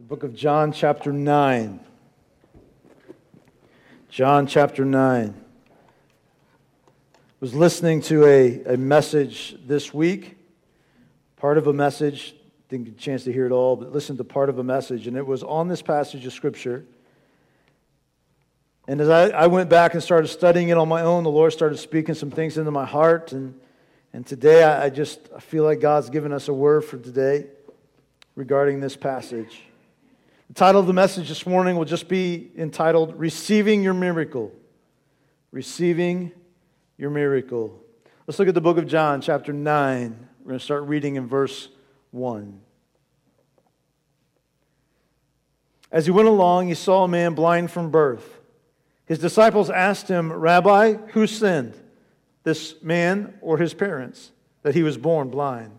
The book of John, chapter 9. John, chapter 9. was listening to a, a message this week, part of a message. Didn't get a chance to hear it all, but listened to part of a message, and it was on this passage of Scripture. And as I, I went back and started studying it on my own, the Lord started speaking some things into my heart. And, and today I, I just I feel like God's given us a word for today regarding this passage. The title of the message this morning will just be entitled Receiving Your Miracle. Receiving Your Miracle. Let's look at the book of John, chapter 9. We're going to start reading in verse 1. As he went along, he saw a man blind from birth. His disciples asked him, Rabbi, who sinned, this man or his parents, that he was born blind?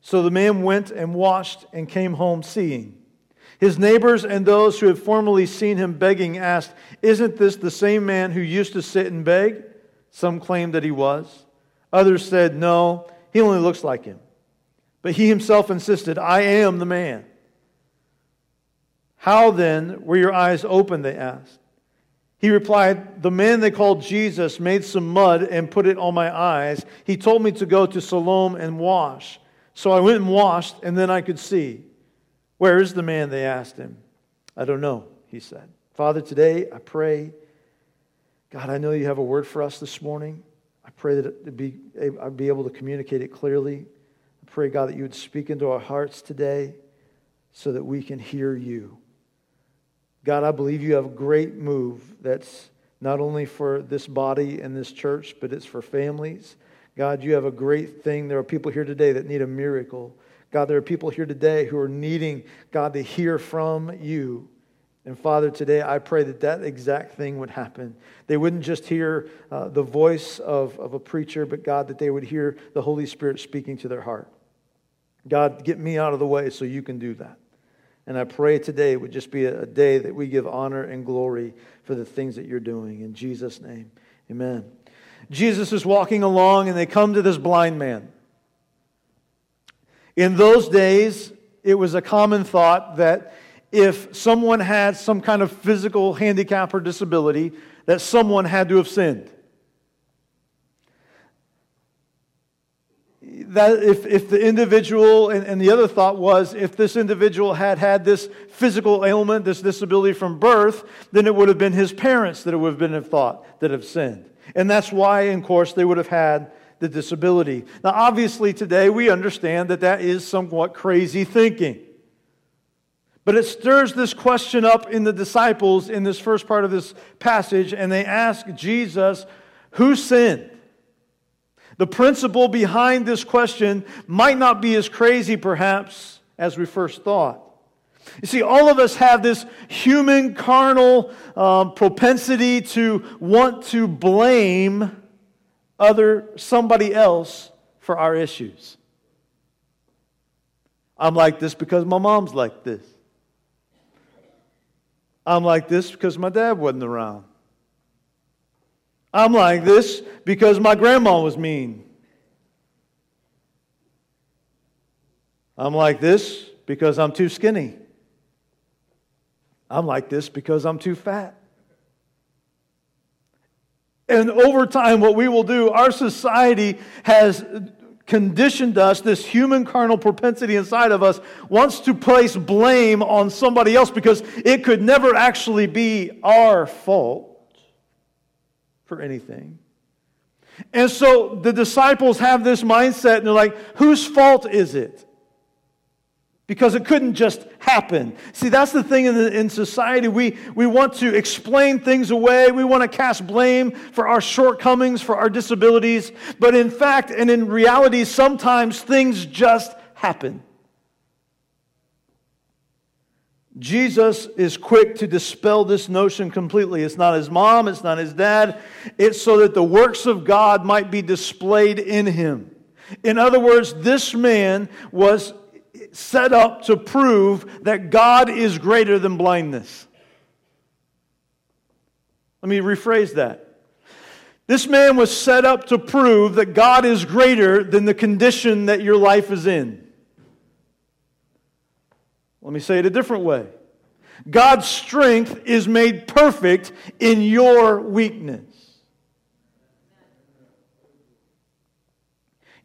So the man went and washed and came home seeing. His neighbors and those who had formerly seen him begging asked, Isn't this the same man who used to sit and beg? Some claimed that he was. Others said, No, he only looks like him. But he himself insisted, I am the man. How then were your eyes opened? They asked. He replied, The man they called Jesus made some mud and put it on my eyes. He told me to go to Siloam and wash. So I went and washed, and then I could see. Where is the man? They asked him. I don't know, he said. Father, today I pray, God, I know you have a word for us this morning. I pray that it be, I'd be able to communicate it clearly. I pray, God, that you would speak into our hearts today so that we can hear you. God, I believe you have a great move that's not only for this body and this church, but it's for families. God, you have a great thing. There are people here today that need a miracle. God, there are people here today who are needing, God, to hear from you. And Father, today I pray that that exact thing would happen. They wouldn't just hear uh, the voice of, of a preacher, but God, that they would hear the Holy Spirit speaking to their heart. God, get me out of the way so you can do that. And I pray today would just be a, a day that we give honor and glory for the things that you're doing. In Jesus' name, amen. Jesus is walking along and they come to this blind man. In those days, it was a common thought that if someone had some kind of physical handicap or disability, that someone had to have sinned. That if, if the individual, and, and the other thought was if this individual had had this physical ailment, this disability from birth, then it would have been his parents that it would have been thought that have sinned. And that's why, of course, they would have had the disability. Now, obviously, today we understand that that is somewhat crazy thinking. But it stirs this question up in the disciples in this first part of this passage, and they ask Jesus, Who sinned? The principle behind this question might not be as crazy, perhaps, as we first thought. You see, all of us have this human carnal um, propensity to want to blame other somebody else for our issues. I'm like this because my mom's like this. I'm like this because my dad wasn't around. I'm like this because my grandma was mean. I'm like this because I'm too skinny. I'm like this because I'm too fat. And over time, what we will do, our society has conditioned us, this human carnal propensity inside of us wants to place blame on somebody else because it could never actually be our fault for anything. And so the disciples have this mindset and they're like, whose fault is it? Because it couldn't just happen. See, that's the thing in, the, in society. We, we want to explain things away. We want to cast blame for our shortcomings, for our disabilities. But in fact, and in reality, sometimes things just happen. Jesus is quick to dispel this notion completely. It's not his mom, it's not his dad. It's so that the works of God might be displayed in him. In other words, this man was set up to prove that God is greater than blindness. Let me rephrase that. This man was set up to prove that God is greater than the condition that your life is in. Let me say it a different way God's strength is made perfect in your weakness.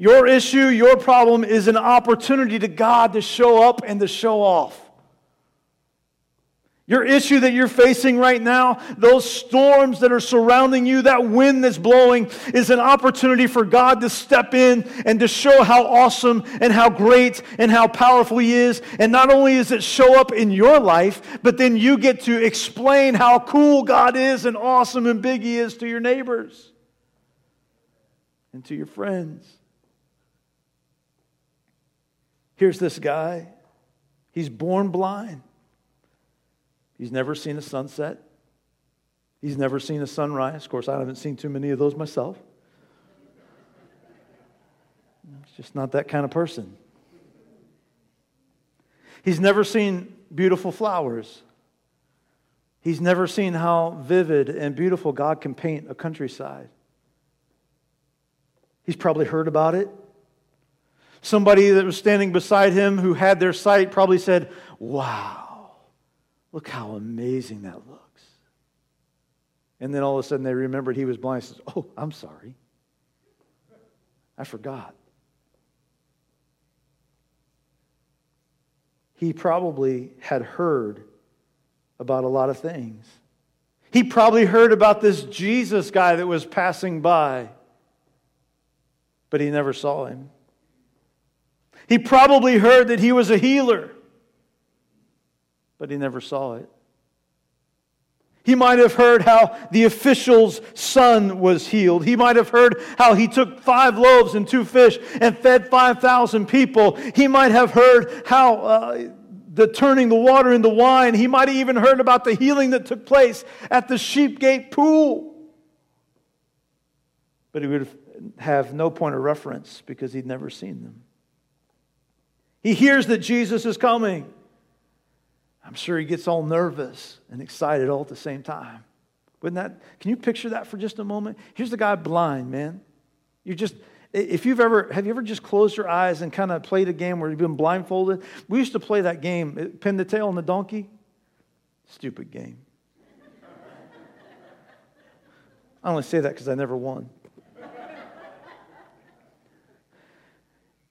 Your issue, your problem is an opportunity to God to show up and to show off. Your issue that you're facing right now, those storms that are surrounding you, that wind that's blowing, is an opportunity for God to step in and to show how awesome and how great and how powerful He is. And not only does it show up in your life, but then you get to explain how cool God is and awesome and big He is to your neighbors and to your friends. Here's this guy, he's born blind. He's never seen a sunset. He's never seen a sunrise. Of course, I haven't seen too many of those myself. It's just not that kind of person. He's never seen beautiful flowers. He's never seen how vivid and beautiful God can paint a countryside. He's probably heard about it. Somebody that was standing beside him who had their sight probably said, Wow, Look how amazing that looks. And then all of a sudden they remembered he was blind. Says, "Oh, I'm sorry. I forgot." He probably had heard about a lot of things. He probably heard about this Jesus guy that was passing by, but he never saw him. He probably heard that he was a healer but he never saw it. He might have heard how the official's son was healed. He might have heard how he took five loaves and two fish and fed 5,000 people. He might have heard how uh, the turning the water into wine. He might have even heard about the healing that took place at the Sheepgate pool. But he would have no point of reference because he'd never seen them. He hears that Jesus is coming. I'm sure he gets all nervous and excited all at the same time. Wouldn't that, can you picture that for just a moment? Here's the guy blind, man. You just, if you've ever, have you ever just closed your eyes and kind of played a game where you've been blindfolded? We used to play that game, uh, pin the tail on the donkey. Stupid game. I only say that because I never won.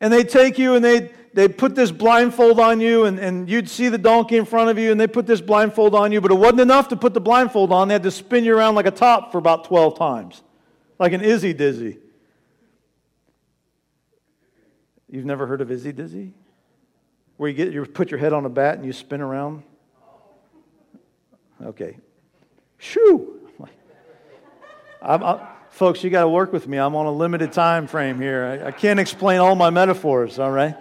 And they take you and they they put this blindfold on you, and, and you'd see the donkey in front of you, and they put this blindfold on you, but it wasn't enough to put the blindfold on. They had to spin you around like a top for about 12 times, like an Izzy Dizzy. You've never heard of Izzy Dizzy? Where you get you put your head on a bat and you spin around? Okay. Shoo! I'm, I'm, folks, you got to work with me. I'm on a limited time frame here. I, I can't explain all my metaphors, all right?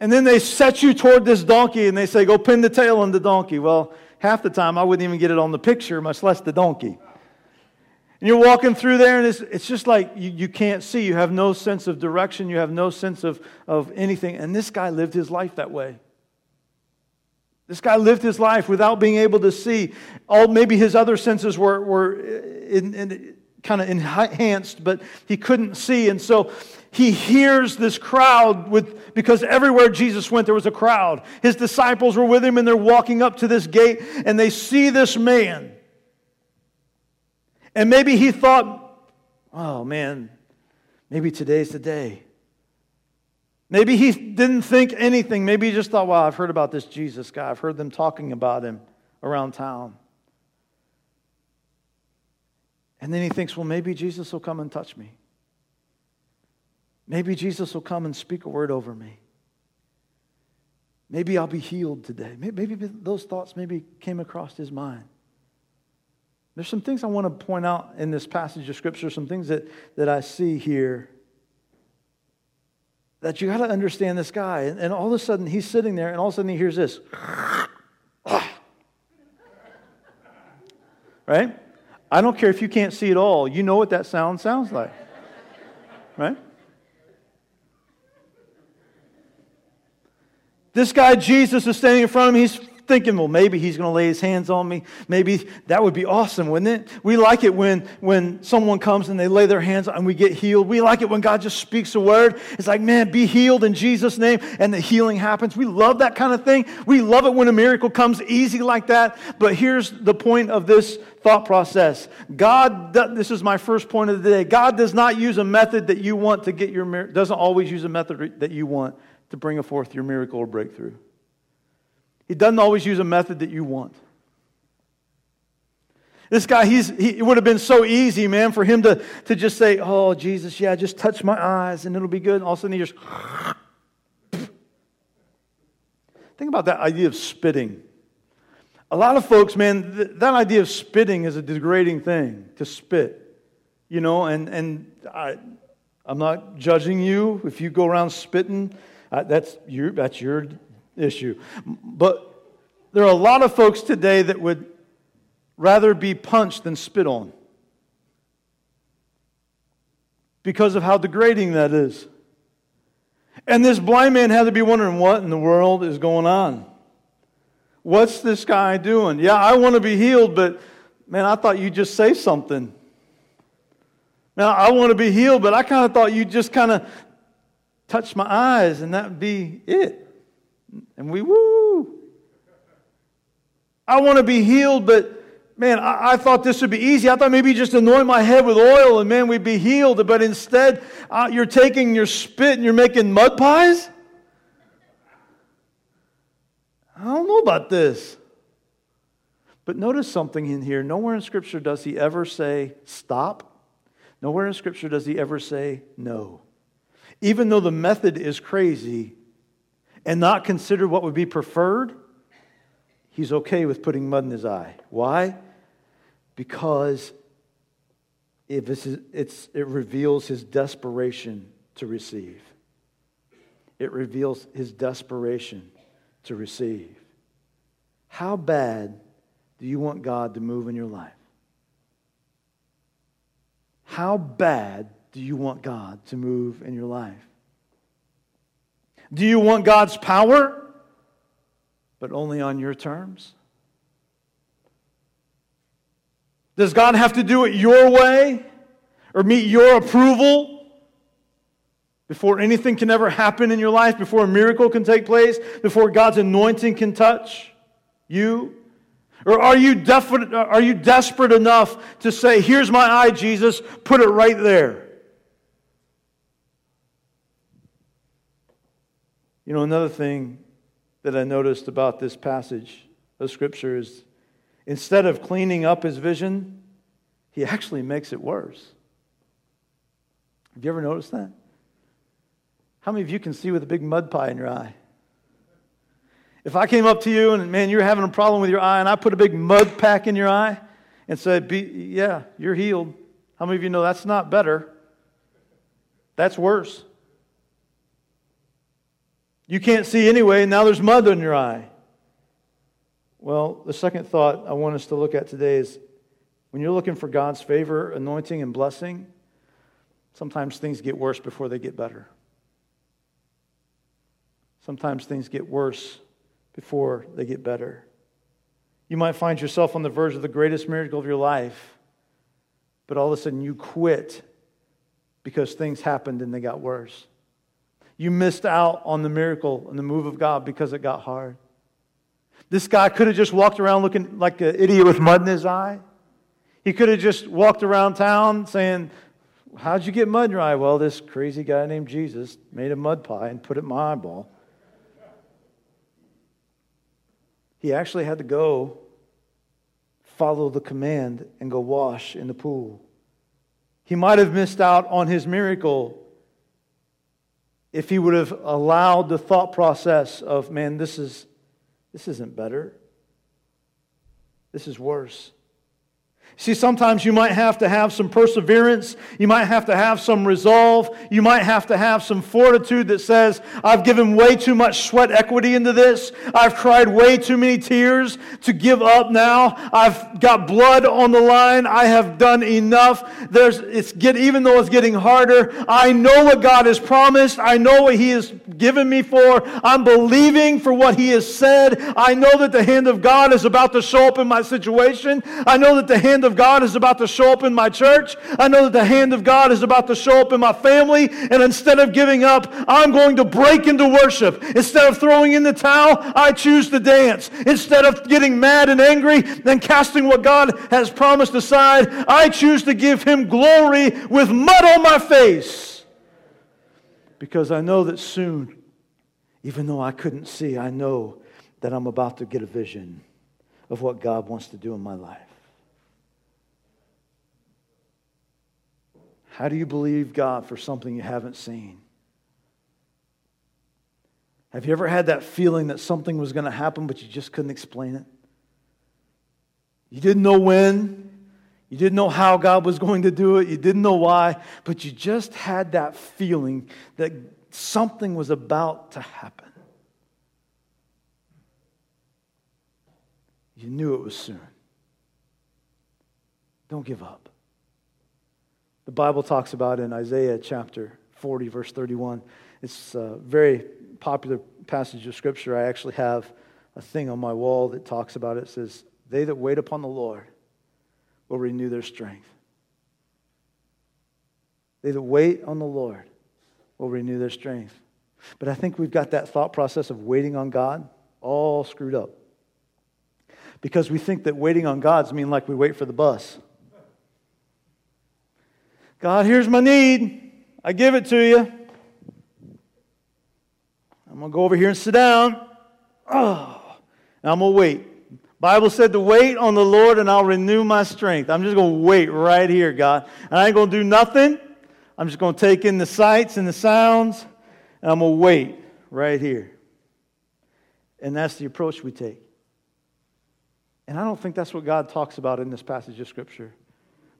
And then they set you toward this donkey and they say, Go pin the tail on the donkey. Well, half the time I wouldn't even get it on the picture, much less the donkey. And you're walking through there, and it's, it's just like you, you can't see. You have no sense of direction, you have no sense of, of anything. And this guy lived his life that way. This guy lived his life without being able to see. All maybe his other senses were, were in, in, kind of enhanced, but he couldn't see. And so he hears this crowd with because everywhere Jesus went there was a crowd. His disciples were with him and they're walking up to this gate and they see this man. And maybe he thought, "Oh man, maybe today's the day." Maybe he didn't think anything. Maybe he just thought, "Wow, I've heard about this Jesus guy. I've heard them talking about him around town." And then he thinks, well, maybe Jesus will come and touch me. Maybe Jesus will come and speak a word over me. Maybe I'll be healed today. Maybe those thoughts maybe came across his mind. There's some things I want to point out in this passage of Scripture, some things that, that I see here that you got to understand this guy. And, and all of a sudden, he's sitting there, and all of a sudden, he hears this. right? I don't care if you can't see it all. You know what that sound sounds like. Right? This guy, Jesus, is standing in front of him. He's thinking, well, maybe he's going to lay his hands on me. Maybe that would be awesome, wouldn't it? We like it when, when someone comes and they lay their hands on and we get healed. We like it when God just speaks a word. It's like, man, be healed in Jesus' name, and the healing happens. We love that kind of thing. We love it when a miracle comes easy like that. But here's the point of this thought process God, this is my first point of the day. God does not use a method that you want to get your, doesn't always use a method that you want to bring forth your miracle or breakthrough. He doesn't always use a method that you want. This guy, he's, he, it would have been so easy, man, for him to, to just say, Oh, Jesus, yeah, just touch my eyes and it'll be good. And all of a sudden he just. Think about that idea of spitting. A lot of folks, man, th- that idea of spitting is a degrading thing to spit. You know, and, and I, I'm not judging you if you go around spitting. That's, your, that's your issue. But there are a lot of folks today that would rather be punched than spit on because of how degrading that is. And this blind man had to be wondering what in the world is going on? What's this guy doing? Yeah, I want to be healed, but man, I thought you'd just say something. Now, I want to be healed, but I kind of thought you'd just kind of touch my eyes and that would be it. And we, woo. I want to be healed, but man, I, I, thought this would be easy. I thought maybe you just anoint my head with oil and man, we'd be healed. But instead, uh, you're taking your spit and you're making mud pies? I don't know about this. But notice something in here. Nowhere in Scripture does he ever say stop. Nowhere in Scripture does he ever say no. Even though the method is crazy, and not consider what would be preferred, he's okay with putting mud in his eye. Why? Because it, it reveals his desperation to receive. It reveals his desperation to receive. How bad do you want God to move in your life? How bad do you want God to move in your life? Do you want God's power, but only on your terms? Does God have to do it your way or meet your approval before anything can ever happen in your life, before a miracle can take place, before God's anointing can touch you? Or are you, definite, are you desperate enough to say, Here's my eye, Jesus, put it right there? You know, another thing that I noticed about this passage of Scripture is instead of cleaning up his vision, he actually makes it worse. Have you ever noticed that? How many of you can see with a big mud pie in your eye? If I came up to you and, man, you're having a problem with your eye, and I put a big mud pack in your eye and said, Yeah, you're healed. How many of you know that's not better? That's worse. You can't see anyway, now there's mud in your eye. Well, the second thought I want us to look at today is when you're looking for God's favor, anointing, and blessing, sometimes things get worse before they get better. Sometimes things get worse before they get better. You might find yourself on the verge of the greatest miracle of your life, but all of a sudden you quit because things happened and they got worse. You missed out on the miracle and the move of God because it got hard. This guy could have just walked around looking like an idiot with mud in his eye. He could have just walked around town saying, How'd you get mud eye? Well, this crazy guy named Jesus made a mud pie and put it in my eyeball. He actually had to go follow the command and go wash in the pool. He might have missed out on his miracle if he would have allowed the thought process of, man, this, is, this isn't better. This is worse. See, sometimes you might have to have some perseverance. You might have to have some resolve. You might have to have some fortitude that says, I've given way too much sweat equity into this. I've cried way too many tears to give up now. I've got blood on the line. I have done enough. There's, it's get, even though it's getting harder, I know what God has promised. I know what He has given me for. I'm believing for what He has said. I know that the hand of God is about to show up in my situation. I know that the hand hand of God is about to show up in my church. I know that the hand of God is about to show up in my family. And instead of giving up, I'm going to break into worship. Instead of throwing in the towel, I choose to dance. Instead of getting mad and angry and casting what God has promised aside, I choose to give Him glory with mud on my face. Because I know that soon, even though I couldn't see, I know that I'm about to get a vision of what God wants to do in my life. How do you believe God for something you haven't seen? Have you ever had that feeling that something was going to happen, but you just couldn't explain it? You didn't know when, you didn't know how God was going to do it, you didn't know why, but you just had that feeling that something was about to happen. You knew it was soon. Don't give up. The Bible talks about in Isaiah chapter 40, verse 31. It's a very popular passage of Scripture. I actually have a thing on my wall that talks about it. It says, They that wait upon the Lord will renew their strength. They that wait on the Lord will renew their strength. But I think we've got that thought process of waiting on God all screwed up. Because we think that waiting on God's mean like we wait for the bus. God, here's my need. I give it to you. I'm going to go over here and sit down. Oh, and I'm going to wait. Bible said to wait on the Lord and I'll renew my strength. I'm just going to wait right here, God. And I ain't going to do nothing. I'm just going to take in the sights and the sounds and I'm going to wait right here. And that's the approach we take. And I don't think that's what God talks about in this passage of Scripture.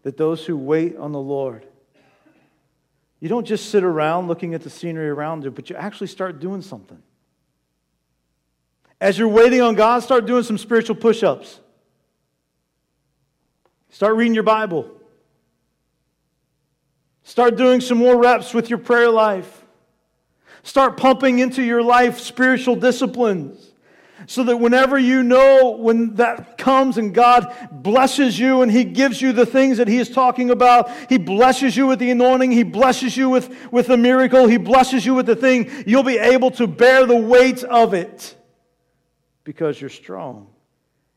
That those who wait on the Lord you don't just sit around looking at the scenery around you, but you actually start doing something. As you're waiting on God, start doing some spiritual push ups. Start reading your Bible. Start doing some more reps with your prayer life. Start pumping into your life spiritual disciplines so that whenever you know when that comes and God blesses you and He gives you the things that He is talking about, He blesses you with the anointing, He blesses you with, with the miracle, He blesses you with the thing, you'll be able to bear the weight of it because you're strong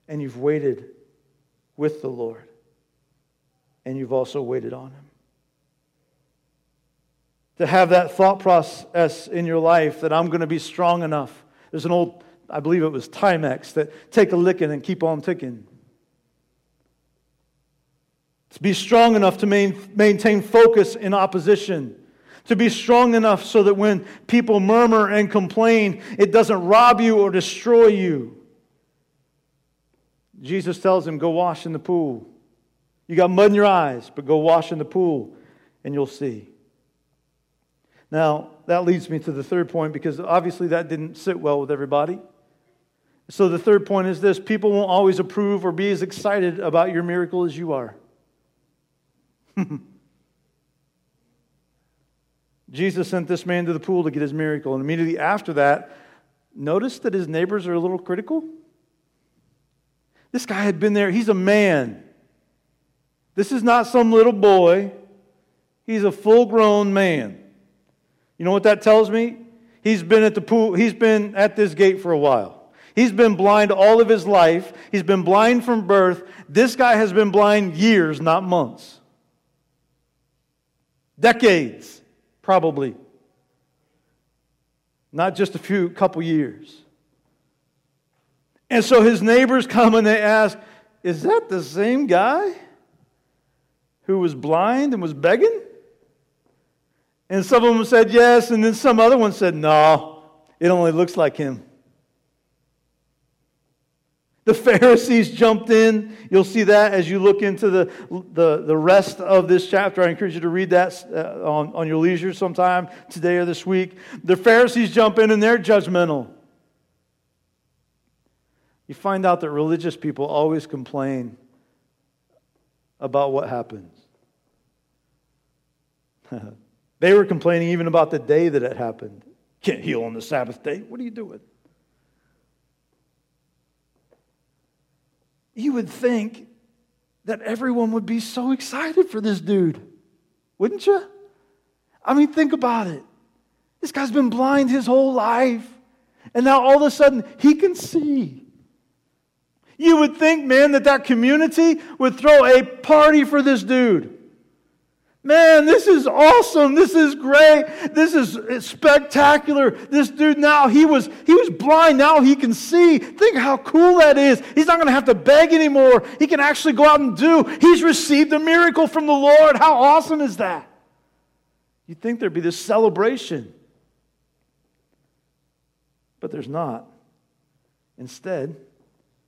and you've waited with the Lord and you've also waited on Him. To have that thought process in your life that I'm going to be strong enough. There's an old I believe it was Timex, that take a licking and keep on ticking. To be strong enough to main, maintain focus in opposition. To be strong enough so that when people murmur and complain, it doesn't rob you or destroy you. Jesus tells him, Go wash in the pool. You got mud in your eyes, but go wash in the pool and you'll see. Now, that leads me to the third point because obviously that didn't sit well with everybody. So the third point is this people won't always approve or be as excited about your miracle as you are. Jesus sent this man to the pool to get his miracle, and immediately after that, notice that his neighbors are a little critical. This guy had been there, he's a man. This is not some little boy, he's a full grown man. You know what that tells me? He's been at the pool, he's been at this gate for a while. He's been blind all of his life. He's been blind from birth. This guy has been blind years, not months. Decades, probably. Not just a few, couple years. And so his neighbors come and they ask, Is that the same guy who was blind and was begging? And some of them said yes, and then some other one said, No, it only looks like him. The Pharisees jumped in. You'll see that as you look into the, the, the rest of this chapter. I encourage you to read that uh, on, on your leisure sometime today or this week. The Pharisees jump in and they're judgmental. You find out that religious people always complain about what happens. they were complaining even about the day that it happened. Can't heal on the Sabbath day. What are you doing? You would think that everyone would be so excited for this dude, wouldn't you? I mean, think about it. This guy's been blind his whole life, and now all of a sudden he can see. You would think, man, that that community would throw a party for this dude. Man, this is awesome. This is great. This is spectacular. This dude now, he was, he was blind. Now he can see. Think how cool that is. He's not going to have to beg anymore. He can actually go out and do. He's received a miracle from the Lord. How awesome is that? You'd think there'd be this celebration. But there's not. Instead,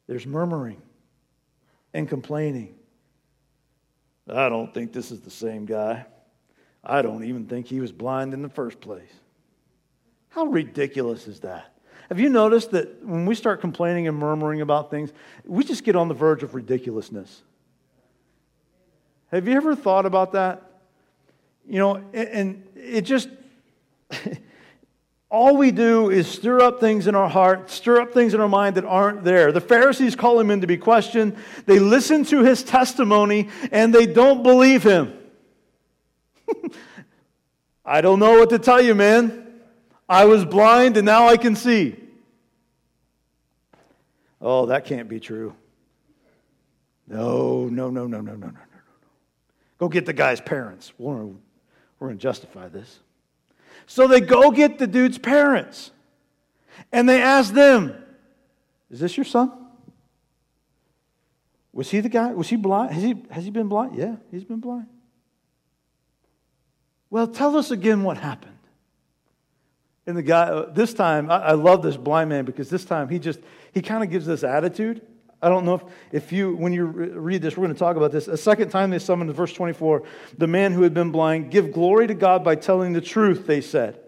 there's murmuring and complaining. I don't think this is the same guy. I don't even think he was blind in the first place. How ridiculous is that? Have you noticed that when we start complaining and murmuring about things, we just get on the verge of ridiculousness? Have you ever thought about that? You know, and it just, all we do is stir up things in our heart, stir up things in our mind that aren't there. The Pharisees call him in to be questioned. They listen to his testimony and they don't believe him. I don't know what to tell you, man. I was blind and now I can see. Oh, that can't be true. No, no, no, no, no, no, no, no, no. Go get the guy's parents. We're, we're going to justify this. So they go get the dude's parents and they ask them, Is this your son? Was he the guy? Was he blind? Has he, has he been blind? Yeah, he's been blind. Well, tell us again what happened. And the guy, uh, this time, I, I love this blind man because this time he just, he kind of gives this attitude. I don't know if, if you, when you read this, we're going to talk about this. A second time they summoned, verse 24, the man who had been blind, give glory to God by telling the truth, they said.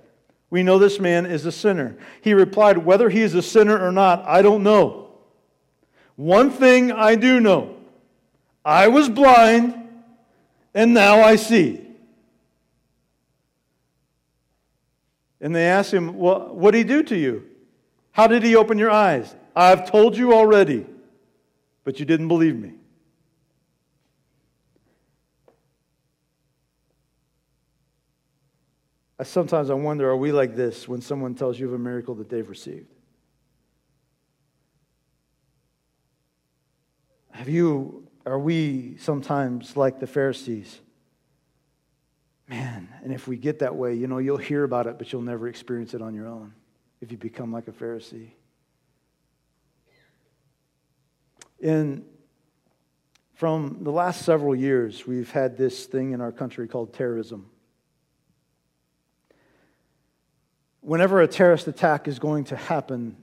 We know this man is a sinner. He replied, Whether he is a sinner or not, I don't know. One thing I do know I was blind, and now I see. And they asked him, Well, what did he do to you? How did he open your eyes? I've told you already but you didn't believe me. I, sometimes I wonder are we like this when someone tells you of a miracle that they've received? Have you, are we sometimes like the Pharisees? Man, and if we get that way, you know, you'll hear about it, but you'll never experience it on your own if you become like a Pharisee. In, from the last several years, we've had this thing in our country called terrorism. Whenever a terrorist attack is going to happen,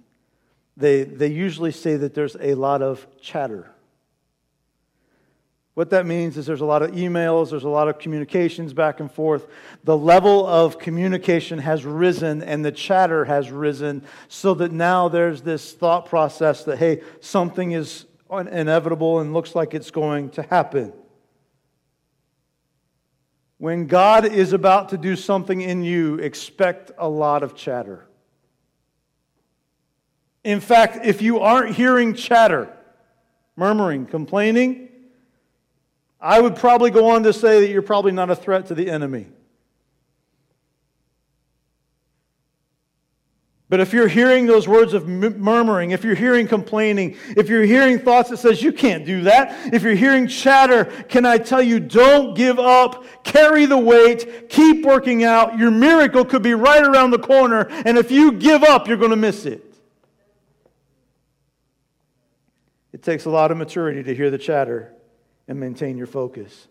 they, they usually say that there's a lot of chatter. What that means is there's a lot of emails, there's a lot of communications back and forth. The level of communication has risen and the chatter has risen so that now there's this thought process that, hey, something is inevitable and looks like it's going to happen. When God is about to do something in you, expect a lot of chatter. In fact, if you aren't hearing chatter, murmuring, complaining, I would probably go on to say that you're probably not a threat to the enemy. But if you're hearing those words of murmuring, if you're hearing complaining, if you're hearing thoughts that says you can't do that, if you're hearing chatter, can I tell you don't give up, carry the weight, keep working out. Your miracle could be right around the corner, and if you give up, you're going to miss it. It takes a lot of maturity to hear the chatter and maintain your focus.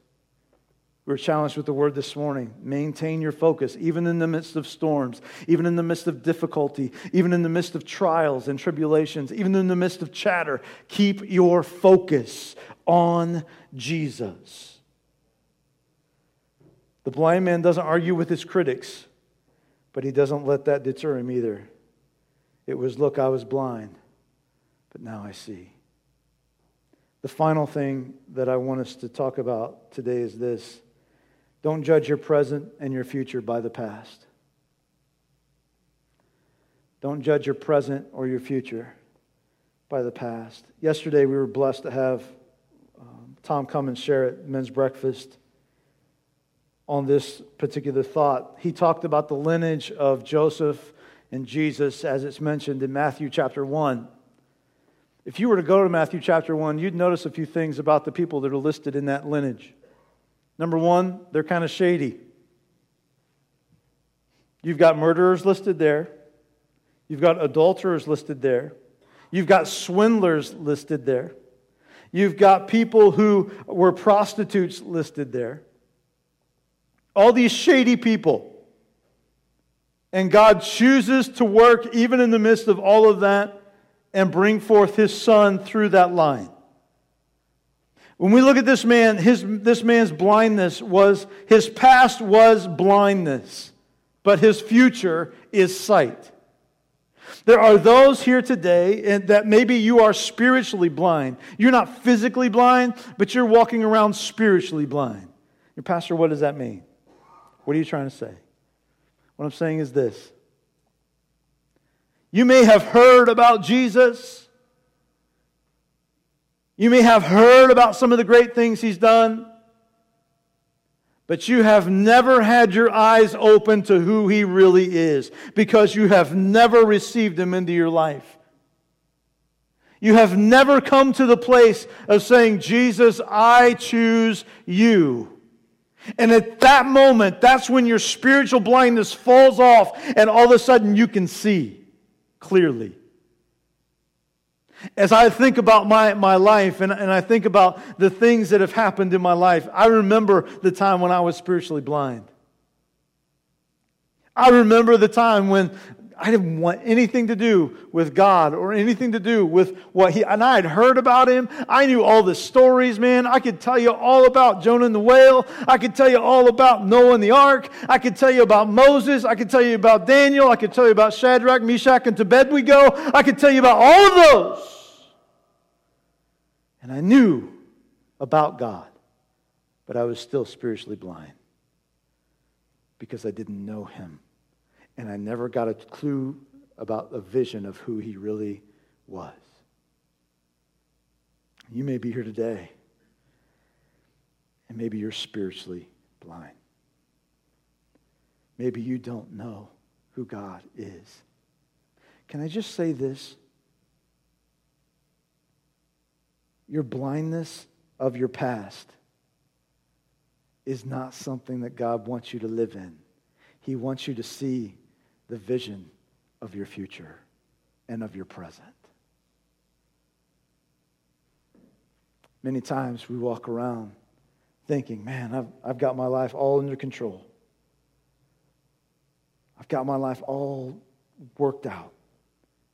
We were challenged with the word this morning. Maintain your focus, even in the midst of storms, even in the midst of difficulty, even in the midst of trials and tribulations, even in the midst of chatter. Keep your focus on Jesus. The blind man doesn't argue with his critics, but he doesn't let that deter him either. It was, Look, I was blind, but now I see. The final thing that I want us to talk about today is this don't judge your present and your future by the past. Don't judge your present or your future by the past. Yesterday, we were blessed to have um, Tom come and share at men's breakfast on this particular thought. He talked about the lineage of Joseph and Jesus as it's mentioned in Matthew chapter 1. If you were to go to Matthew chapter 1, you'd notice a few things about the people that are listed in that lineage. Number one, they're kind of shady. You've got murderers listed there. You've got adulterers listed there. You've got swindlers listed there. You've got people who were prostitutes listed there. All these shady people. And God chooses to work even in the midst of all of that and bring forth his son through that line. When we look at this man, his, this man's blindness was, his past was blindness, but his future is sight. There are those here today that maybe you are spiritually blind. You're not physically blind, but you're walking around spiritually blind. Your pastor, what does that mean? What are you trying to say? What I'm saying is this. You may have heard about Jesus. You may have heard about some of the great things he's done, but you have never had your eyes open to who he really is because you have never received him into your life. You have never come to the place of saying, Jesus, I choose you. And at that moment, that's when your spiritual blindness falls off, and all of a sudden you can see clearly. As I think about my, my life and, and I think about the things that have happened in my life, I remember the time when I was spiritually blind. I remember the time when I didn't want anything to do with God or anything to do with what he, and I had heard about him. I knew all the stories, man. I could tell you all about Jonah and the whale. I could tell you all about Noah and the ark. I could tell you about Moses. I could tell you about Daniel. I could tell you about Shadrach, Meshach, and Abednego. I could tell you about all of those. And I knew about God, but I was still spiritually blind because I didn't know him and I never got a clue about a vision of who he really was. You may be here today, and maybe you're spiritually blind. Maybe you don't know who God is. Can I just say this? Your blindness of your past is not something that God wants you to live in. He wants you to see the vision of your future and of your present. Many times we walk around thinking, man, I've, I've got my life all under control. I've got my life all worked out.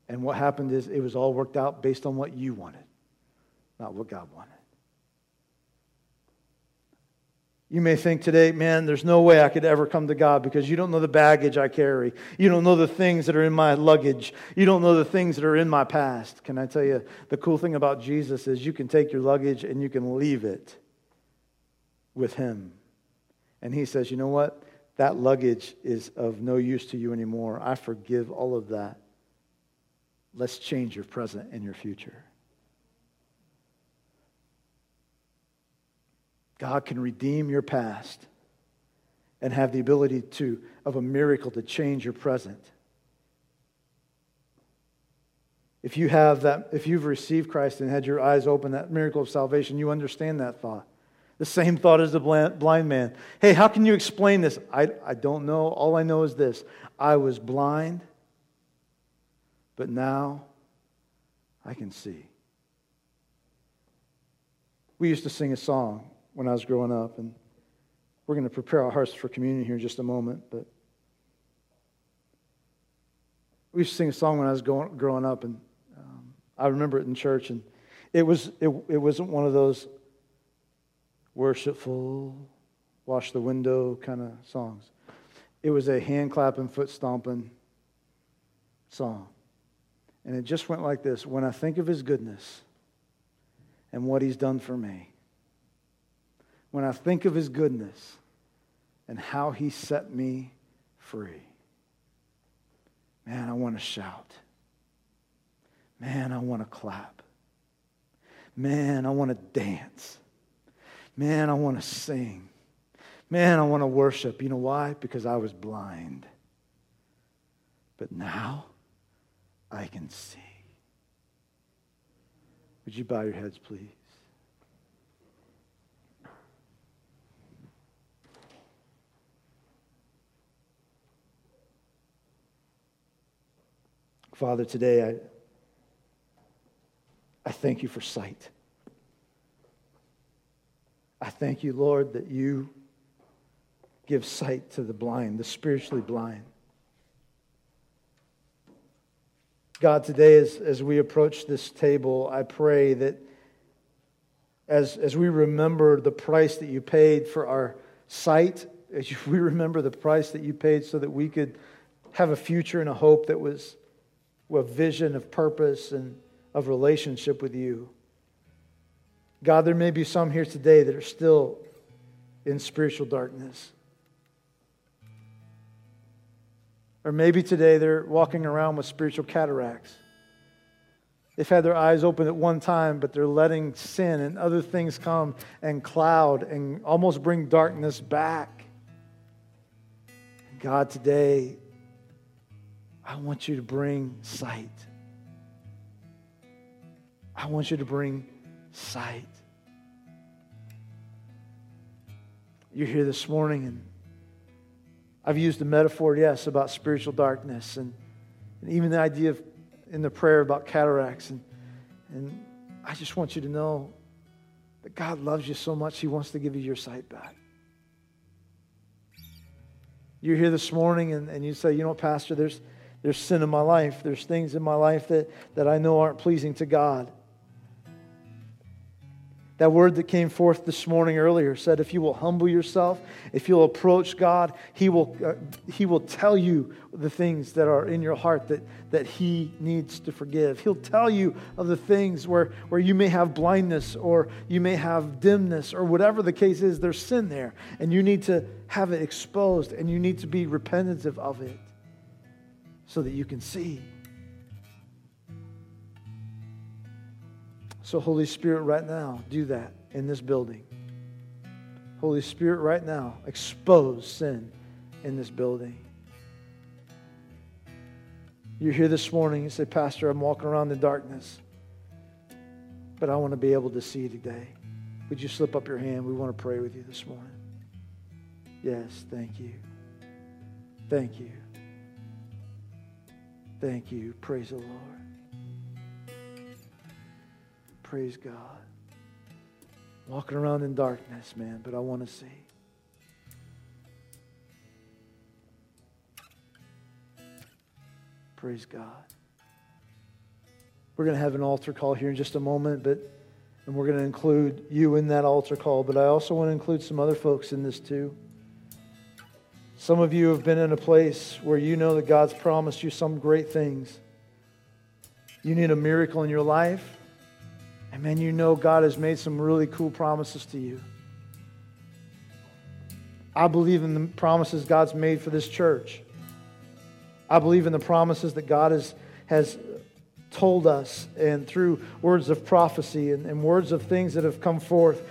And what happened is it was all worked out based on what you wanted, not what God wanted. You may think today, man, there's no way I could ever come to God because you don't know the baggage I carry. You don't know the things that are in my luggage. You don't know the things that are in my past. Can I tell you, the cool thing about Jesus is you can take your luggage and you can leave it with Him. And He says, you know what? That luggage is of no use to you anymore. I forgive all of that. Let's change your present and your future. God can redeem your past and have the ability to, of a miracle to change your present. If you have that, if you've received Christ and had your eyes open, that miracle of salvation, you understand that thought. The same thought as the blind man. Hey, how can you explain this? I, I don't know. All I know is this I was blind, but now I can see. We used to sing a song when I was growing up. And We're going to prepare our hearts for communion here in just a moment, but we used to sing a song when I was going, growing up, and um, I remember it in church, and it was it, it wasn't one of those worshipful, wash the window kind of songs. It was a hand clapping, foot stomping song. And it just went like this When I think of his goodness and what he's done for me, when I think of his goodness and how he set me free, man, I want to shout. Man, I want to clap. Man, I want to dance. Man, I want to sing. Man, I want to worship. You know why? Because I was blind. But now I can see. Would you bow your heads, please? Father, today I, I thank you for sight. I thank you, Lord, that you give sight to the blind, the spiritually blind. God, today as, as we approach this table, I pray that as, as we remember the price that you paid for our sight, as we remember the price that you paid so that we could have a future and a hope that was a vision of purpose and of relationship with you. God, there may be some here today that are still in spiritual darkness. Or maybe today they're walking around with spiritual cataracts. They've had their eyes open at one time, but they're letting sin and other things come and cloud and almost bring darkness back. God, today, I want you to bring sight. I want you to bring sight. You're here this morning, and I've used the metaphor, yes, about spiritual darkness, and, and even the idea of in the prayer about cataracts. And, and I just want you to know that God loves you so much, He wants to give you your sight back. You're here this morning, and, and you say, you know, Pastor, there's, there's sin in my life. There's things in my life that, that I know aren't pleasing to God. That word that came forth this morning earlier said, if you will humble yourself, if you'll approach God, He will, uh, he will tell you the things that are in your heart that, that He needs to forgive. He'll tell you of the things where, where you may have blindness or you may have dimness or whatever the case is, there's sin there. And you need to have it exposed and you need to be repentant of it so that you can see. So, Holy Spirit, right now, do that in this building. Holy Spirit, right now, expose sin in this building. You're here this morning, you say, Pastor, I'm walking around in darkness, but I want to be able to see today. Would you slip up your hand? We want to pray with you this morning. Yes, thank you. Thank you. Thank you. Praise the Lord. Praise God. Walking around in darkness, man, but I want to see. Praise God. We're going to have an altar call here in just a moment, but and we're going to include you in that altar call, but I also want to include some other folks in this too. Some of you have been in a place where you know that God's promised you some great things. You need a miracle in your life. And man, you know God has made some really cool promises to you. I believe in the promises God's made for this church. I believe in the promises that God has, has told us and through words of prophecy and, and words of things that have come forth,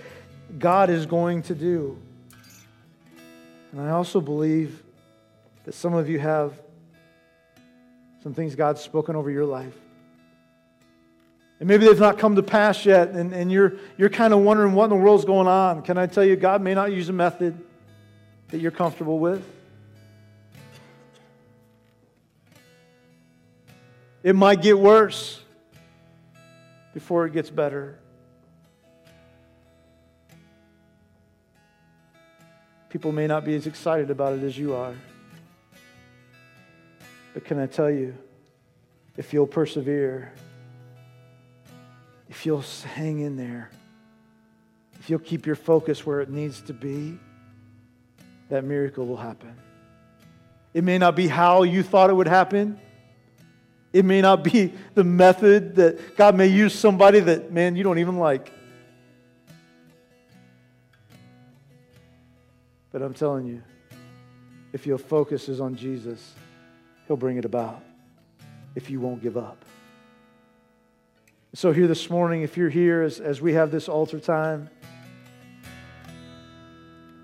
God is going to do. And I also believe that some of you have some things God's spoken over your life. And maybe they've not come to pass yet, and, and you're, you're kind of wondering what in the world's going on. Can I tell you, God may not use a method that you're comfortable with? It might get worse before it gets better. People may not be as excited about it as you are. But can I tell you, if you'll persevere, if you'll hang in there, if you'll keep your focus where it needs to be, that miracle will happen. It may not be how you thought it would happen. It may not be the method that God may use somebody that, man, you don't even like. But I'm telling you, if your focus is on Jesus, He'll bring it about if you won't give up. So, here this morning, if you're here as, as we have this altar time,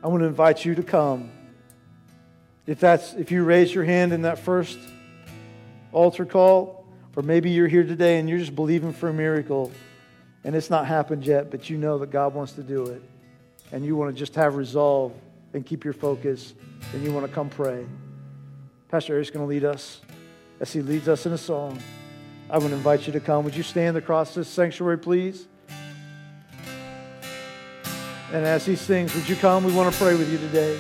I want to invite you to come. If that's if you raise your hand in that first altar call, or maybe you're here today and you're just believing for a miracle and it's not happened yet, but you know that God wants to do it, and you want to just have resolve and keep your focus, and you want to come pray. Pastor Eric's going to lead us as he leads us in a song. I would invite you to come. Would you stand across this sanctuary, please? And as he sings, would you come? We want to pray with you today,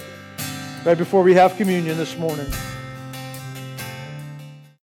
right before we have communion this morning.